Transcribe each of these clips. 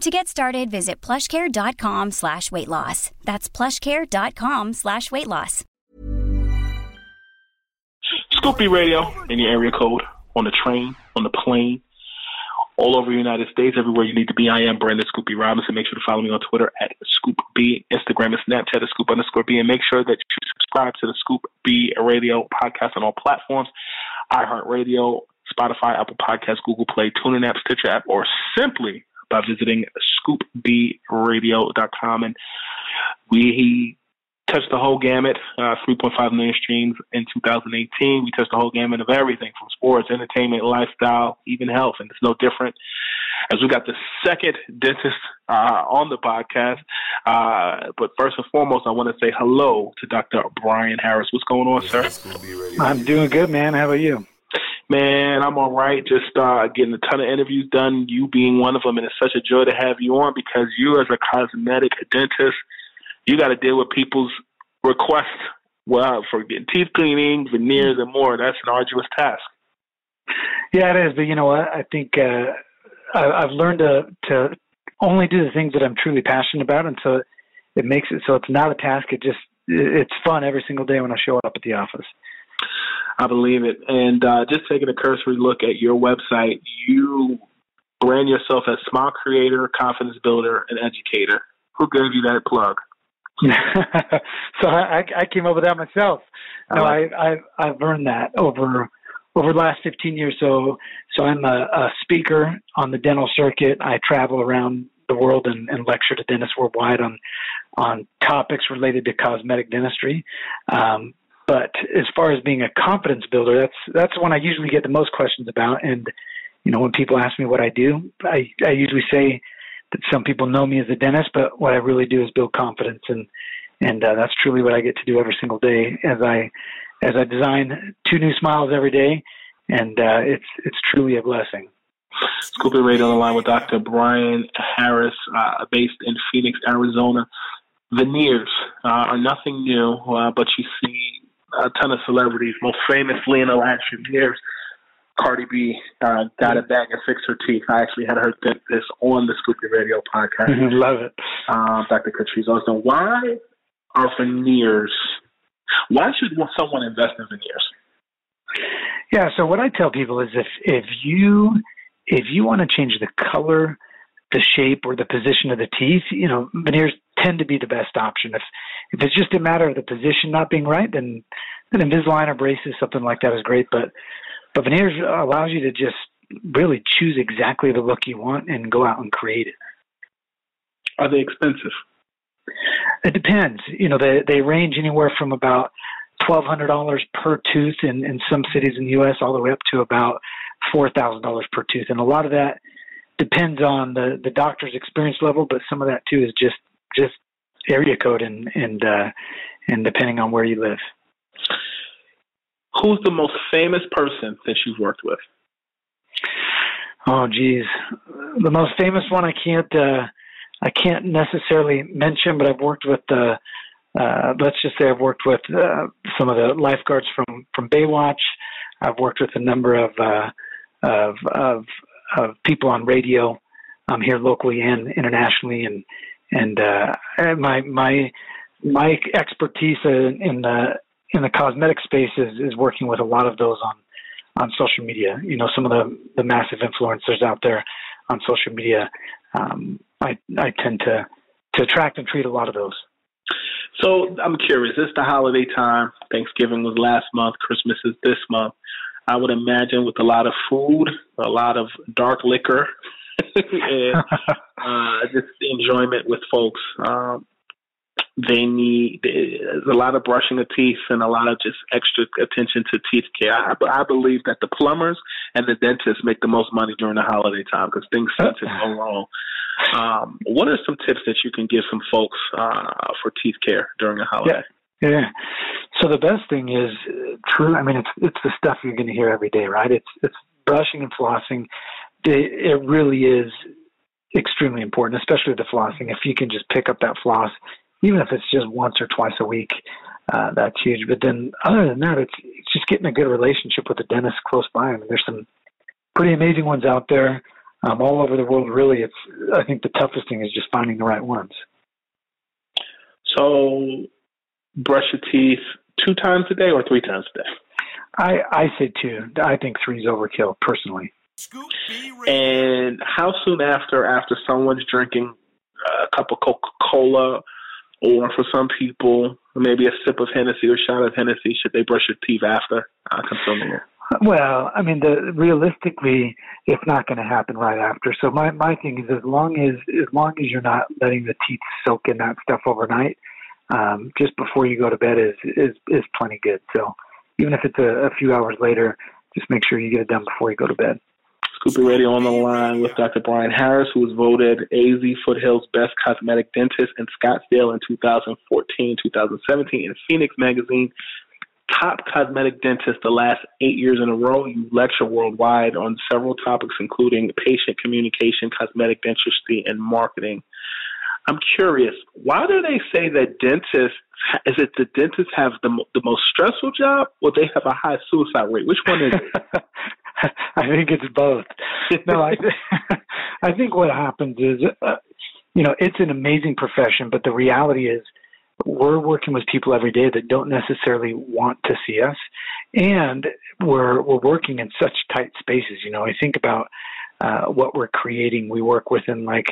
To get started, visit plushcare.com slash weight loss. That's plushcare.com slash weight loss. Scoop B Radio in your area code, on the train, on the plane, all over the United States, everywhere you need to be. I am Brandon Scoop B Robinson. Make sure to follow me on Twitter at Scoop B, Instagram and Snapchat at Scoop underscore B, and make sure that you subscribe to the Scoop B Radio podcast on all platforms, iHeartRadio, Spotify, Apple Podcasts, Google Play, TuneIn app, Stitcher app, or simply by visiting scoopbradio.com. And we touched the whole gamut, uh, 3.5 million streams in 2018. We touched the whole gamut of everything from sports, entertainment, lifestyle, even health. And it's no different as we got the second dentist uh, on the podcast. Uh, but first and foremost, I want to say hello to Dr. Brian Harris. What's going on, sir? I'm doing good, man. How about you? Man, I'm all right. Just uh, getting a ton of interviews done. You being one of them, and it's such a joy to have you on because you, as a cosmetic dentist, you got to deal with people's requests well for getting teeth cleaning, veneers, and more. That's an arduous task. Yeah, it is. But you know what? I think uh, I, I've learned to to only do the things that I'm truly passionate about, and so it makes it so it's not a task. It just it's fun every single day when I show up at the office. I believe it. And uh, just taking a cursory look at your website, you brand yourself as smile creator, confidence builder, and educator. Who gave you that plug? so I, I came up with that myself. No, I, I I've earned that over over the last 15 years. So so I'm a, a speaker on the dental circuit. I travel around the world and, and lecture to dentists worldwide on on topics related to cosmetic dentistry. Um, but as far as being a confidence builder, that's that's one I usually get the most questions about. And you know, when people ask me what I do, I I usually say that some people know me as a dentist, but what I really do is build confidence, and and uh, that's truly what I get to do every single day as I as I design two new smiles every day, and uh, it's it's truly a blessing. Scoop B Radio on the line with Dr. Brian Harris, uh, based in Phoenix, Arizona. Veneers uh, are nothing new, uh, but you see a ton of celebrities, most famously in the last few years. Cardi B uh, got a bag and fixed her teeth. I actually had her get this on the Scoop B Radio podcast. Love it. Um, Dr. Catrice Austin. Why are veneers? Why should someone invest in veneers? Yeah. So what I tell people is if if you if you want to change the color, the shape, or the position of the teeth, you know, veneers tend to be the best option. If if it's just a matter of the position not being right, then then Invisalign or braces, something like that is great. But but veneers allows you to just really choose exactly the look you want and go out and create it. Are they expensive? It depends. You know, they they range anywhere from about twelve hundred dollars per tooth in in some cities in the U.S. all the way up to about four thousand dollars per tooth, and a lot of that depends on the the doctor's experience level, but some of that too is just just area code and and uh, and depending on where you live. Who's the most famous person that you've worked with? Oh, geez, the most famous one I can't uh, I can't necessarily mention, but I've worked with uh, uh, let's just say I've worked with uh, some of the lifeguards from from Baywatch. I've worked with a number of uh, of, of of people on radio um, here locally and internationally, and and uh, my my my expertise in the in the cosmetic space is, is working with a lot of those on on social media. You know, some of the the massive influencers out there on social media. Um, I I tend to to attract and treat a lot of those. So I'm curious. It's the holiday time. Thanksgiving was last month. Christmas is this month. I would imagine with a lot of food, a lot of dark liquor, and uh, just enjoyment with folks. Um, they need a lot of brushing of teeth and a lot of just extra attention to teeth care. I, I believe that the plumbers and the dentists make the most money during the holiday time because things start to go wrong. Um, what are some tips that you can give some folks uh, for teeth care during the holiday? Yeah. yeah. So the best thing is true. I mean, it's it's the stuff you're going to hear every day, right? It's it's brushing and flossing. It really is extremely important, especially the flossing. If you can just pick up that floss even if it's just once or twice a week, uh, that's huge. But then other than that, it's, it's just getting a good relationship with the dentist close by. I mean, there's some pretty amazing ones out there um, all over the world. Really, it's I think the toughest thing is just finding the right ones. So, brush your teeth two times a day or three times a day? I I say two. I think three is overkill personally. And how soon after after someone's drinking a cup of Coca Cola or for some people, maybe a sip of Hennessy or shot of Hennessy. Should they brush their teeth after uh, consuming it? Well, I mean, the, realistically, it's not going to happen right after. So my my thing is, as long as as long as you're not letting the teeth soak in that stuff overnight, um, just before you go to bed is is is plenty good. So even if it's a, a few hours later, just make sure you get it done before you go to bed. Scoop B Radio on the line with Dr. Brian Harris, who was voted AZ Foothills Best Cosmetic Dentist in Scottsdale in 2014, 2017 in Phoenix Magazine. Top cosmetic dentist the last eight years in a row. You lecture worldwide on several topics, including patient communication, cosmetic dentistry, and marketing. I'm curious, why do they say that dentists is it the dentists have the the most stressful job or they have a high suicide rate? Which one is it? I think it's both. no, I, I think what happens is, uh, you know, it's an amazing profession, but the reality is we're working with people every day that don't necessarily want to see us, and we're we're working in such tight spaces. You know, I think about uh, what we're creating. We work within like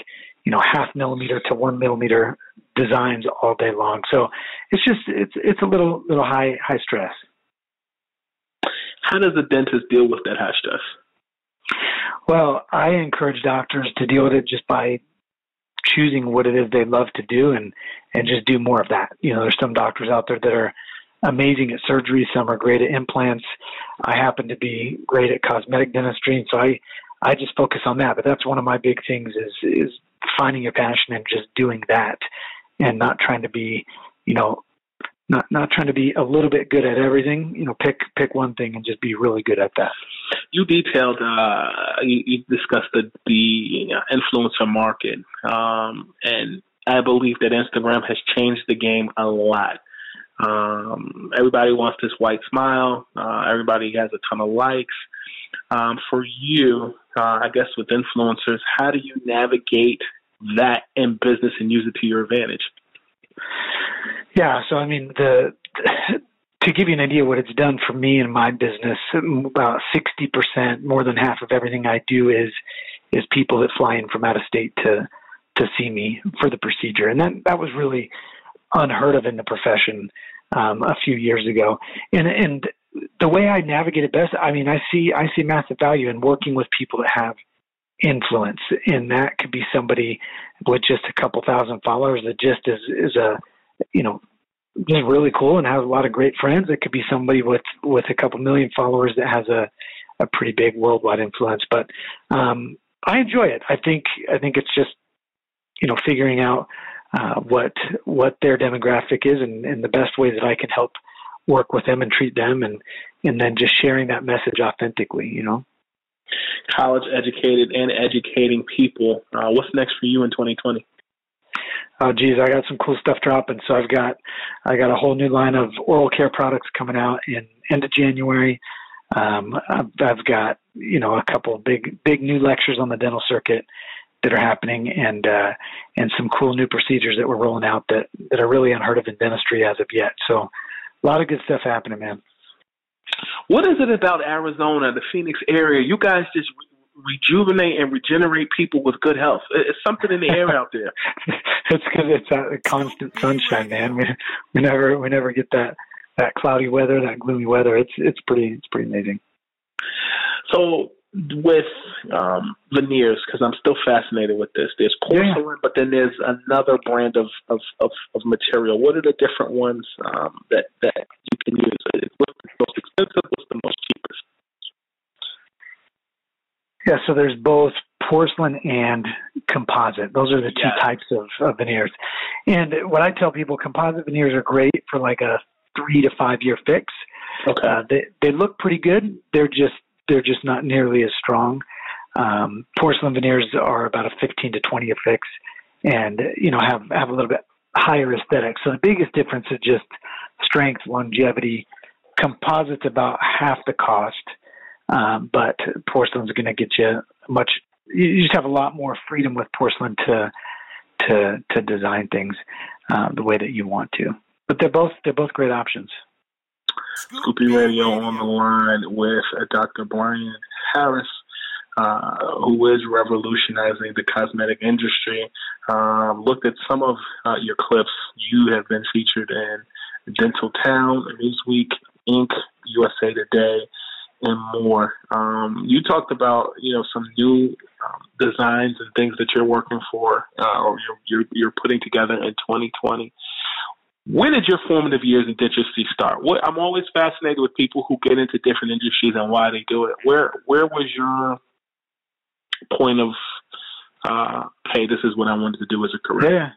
you know half millimeter to one millimeter designs all day long. So it's just it's it's a little little high high stress. How does a dentist deal with that high stress? Well, I encourage doctors to deal with it just by choosing what it is they love to do and and just do more of that. You know, there's some doctors out there that are amazing at surgery, some are great at implants. I happen to be great at cosmetic dentistry, and so I I just focus on that. But that's one of my big things is is finding your passion and just doing that and not trying to be, you know, not not trying to be a little bit good at everything. You know, pick pick one thing and just be really good at that. You detailed, uh, you, you discussed the the influencer market, um, and I believe that Instagram has changed the game a lot. Um, everybody wants this white smile. Uh, everybody has a ton of likes. Um, for you, uh, I guess with influencers, how do you navigate that in business and use it to your advantage? Yeah, so I mean the to give you an idea what it's done for me and my business, about sixty percent, more than half of everything I do is is people that fly in from out of state to to see me for the procedure, and that that was really unheard of in the profession um, a few years ago. And and the way I navigate it best, I mean, I see I see massive value in working with people that have influence, and that could be somebody with just a couple thousand followers that just is is a you know just really cool and has a lot of great friends. It could be somebody with with a couple million followers that has a a pretty big worldwide influence. But um, I enjoy it. I think I think it's just you know figuring out uh, what what their demographic is and, and the best way that I can help work with them and treat them and and then just sharing that message authentically. You know college educated and educating people. Uh, what's next for you in 2020? Oh geez, I got some cool stuff dropping. So I've got I got a whole new line of oral care products coming out in end of January. Um, I've, I've got you know a couple of big big new lectures on the dental circuit that are happening, and uh, and some cool new procedures that we're rolling out that that are really unheard of in dentistry as of yet. So a lot of good stuff happening, man. What is it about Arizona, the Phoenix area? You guys just rejuvenate and regenerate people with good health. It's something in the air out there. it's because it's a constant sunshine, man. We we never we never get that that cloudy weather, that gloomy weather. It's it's pretty it's pretty amazing. So with um, veneers, because I'm still fascinated with this. There's porcelain, yeah. but then there's another brand of, of, of, of material. What are the different ones um, that that you can use? What's the most expensive? What's the most cheapest? Yeah, so there's both porcelain and composite. Those are the two yeah. types of, of veneers. And what I tell people, composite veneers are great for like a three to five year fix. Okay. Uh, they they look pretty good. They're just they're just not nearly as strong. Um, porcelain veneers are about a 15 to 20 year fix, and you know have have a little bit higher aesthetic. So the biggest difference is just strength, longevity. Composite's about half the cost um, but porcelain's going to get you much. You just have a lot more freedom with porcelain to to to design things uh, the way that you want to. But they're both they're both great options. Scoop B Radio on the line with uh, Dr. Brian Harris, uh, who is revolutionizing the cosmetic industry. Um, looked at some of uh, your clips. You have been featured in Dental Town, Newsweek, Inc., USA Today, and more. Um, you talked about you know some new um, designs and things that you're working for uh, or you're, you're, you're putting together in 2020. When did your formative years in dentistry start? What, I'm always fascinated with people who get into different industries and why they do it. Where where was your point of uh, hey, this is what I wanted to do as a career? Yeah.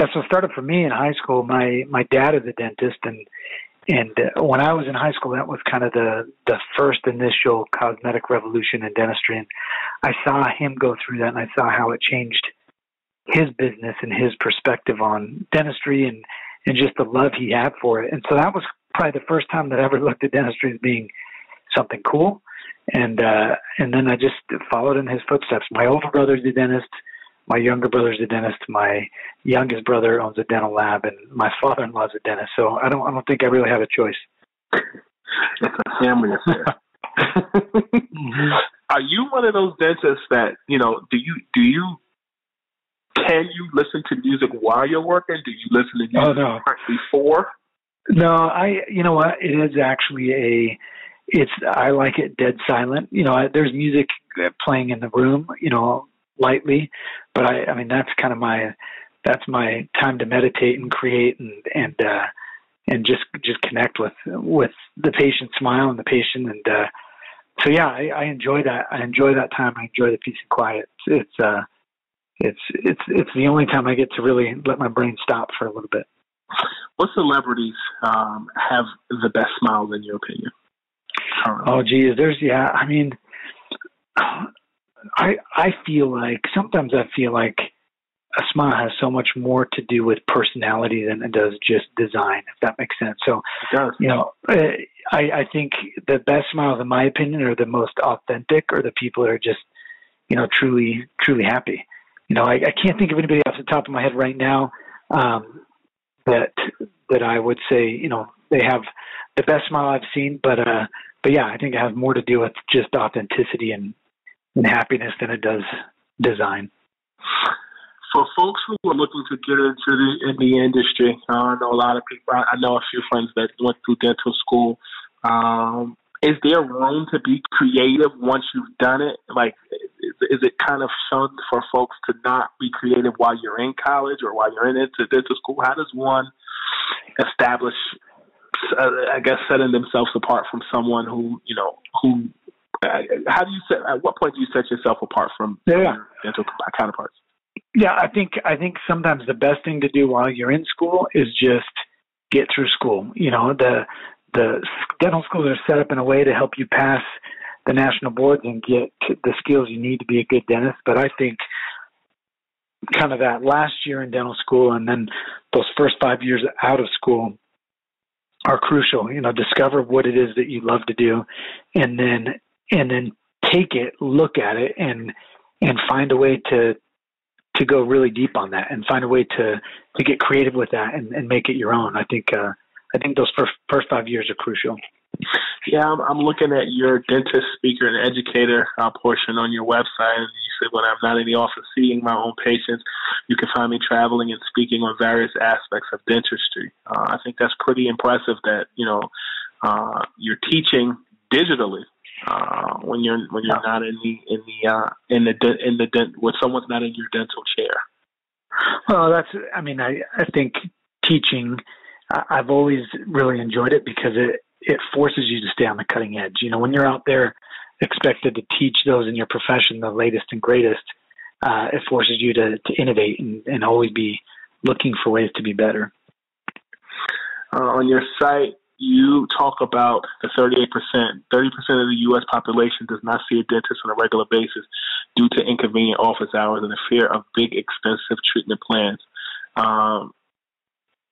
Yeah, so it started for me in high school. My my dad is a dentist, and and uh, when I was in high school, that was kind of the the first initial cosmetic revolution in dentistry, and I saw him go through that, and I saw how it changed his business and his perspective on dentistry, and and just the love he had for it. And so that was probably the first time that I ever looked at dentistry as being something cool. And uh, and then I just followed in his footsteps. My older brother's a dentist my younger brother's a dentist. My youngest brother owns a dental lab, and my father-in-law's a dentist. So I don't, I don't think I really have a choice. it's a family affair. mm-hmm. Are you one of those dentists that you know? Do you do you can you listen to music while you're working? Do you listen to music oh, no. before? No, I. You know what? It is actually a. It's. I like it dead silent. You know, I, there's music playing in the room. You know, lightly, but I, I mean that's kind of my that's my time to meditate and create and and uh, and just just connect with with the patient smile and the patient and uh, so yeah I, I enjoy that I enjoy that time I enjoy the peace and quiet it's it's uh it's it's it's the only time I get to really let my brain stop for a little bit. What celebrities um, have the best smiles in your opinion? Oh, geez, there's yeah. I mean, I I feel like sometimes I feel like a smile has so much more to do with personality than it does just design, if that makes sense. So, you know, uh, I, I think the best smiles, in my opinion, are the most authentic, or the people that are just, you know, truly, truly happy. You know, I, I can't think of anybody off the top of my head right now um, that that I would say, you know, they have the best smile I've seen. But uh, but yeah, I think it has more to do with just authenticity and and happiness than it does design. For folks who are looking to get into the in the industry, I know a lot of people. I know a few friends that went through dental school. Um, is there room to be creative once you've done it? Like, is, is it kind of shunned for folks to not be creative while you're in college or while you're in into dental school? How does one establish, uh, I guess, setting themselves apart from someone who you know who Uh, how do you set? At what point do you set yourself apart from yeah. dental counterparts? Yeah, I think I think sometimes the best thing to do while you're in school is just get through school. You know, the the dental schools are set up in a way to help you pass the national boards and get the skills you need to be a good dentist. But I think kind of that last year in dental school and then those first five years out of school are crucial. You know, discover what it is that you love to do, and then and then take it, look at it, and and find a way to to go really deep on that, and find a way to to get creative with that and, and make it your own. I think uh, I think those first first five years are crucial. Yeah, I'm, I'm looking at your dentist, speaker, and educator uh, portion on your website, and you said when I'm not in the office seeing my own patients, you can find me traveling and speaking on various aspects of dentistry. Uh, I think that's pretty impressive that you know uh, you're teaching digitally uh, when you're when you're not in the in the uh, in the in the dent when someone's not in your dental chair. Well, that's I mean I I think teaching I've always really enjoyed it because it it forces you to stay on the cutting edge. You know, when you're out there expected to teach those in your profession the latest and greatest, uh, it forces you to, to innovate and, and always be looking for ways to be better. Uh, on your site, you talk about the 38%. 30% of the U.S. population does not see a dentist on a regular basis due to inconvenient office hours and the fear of big, expensive treatment plans. Um,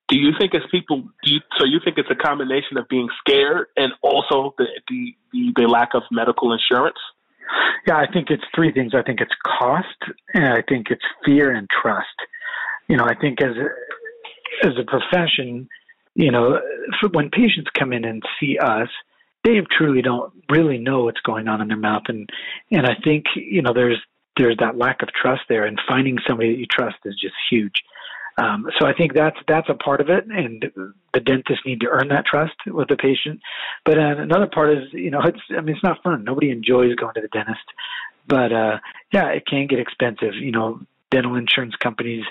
do you think it's people? You, so you think it's a combination of being scared and also the, the the, the lack of medical insurance? Yeah, I think it's three things. I think it's cost, and I think it's fear and trust. You know, I think as a, as a profession, you know, when patients come in and see us, they truly don't really know what's going on in their mouth, and and I think you know there's there's that lack of trust there, and finding somebody that you trust is just huge. Um, so I think that's that's a part of it, and the dentists need to earn that trust with the patient. But uh, another part is, you know, it's I mean, it's not fun. Nobody enjoys going to the dentist, but uh, yeah, it can get expensive. You know, dental insurance companies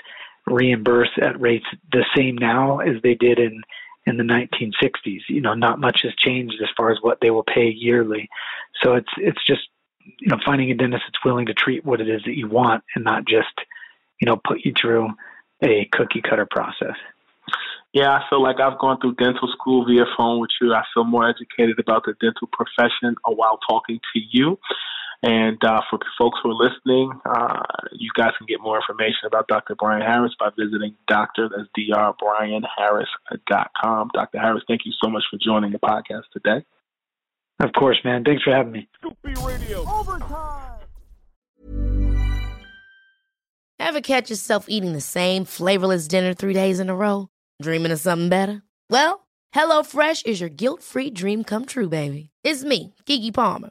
reimburse at rates the same now as they did in in the 1960s. You know, not much has changed as far as what they will pay yearly. So it's it's just you know finding a dentist that's willing to treat what it is that you want and not just you know put you through a cookie cutter process. Yeah, I feel like I've gone through dental school via phone with you. I feel more educated about the dental profession uh, while talking to you. And uh, for folks who are listening, uh, you guys can get more information about Dr. Brian Harris by visiting Dr. That's drbrianharris.com. Dr. Harris, thank you so much for joining the podcast today. Of course, man. Thanks for having me. Scoop Radio. Overtime. Ever catch yourself eating the same flavorless dinner three days in a row? Dreaming of something better? Well, HelloFresh is your guilt-free dream come true, baby. It's me, Keke Palmer.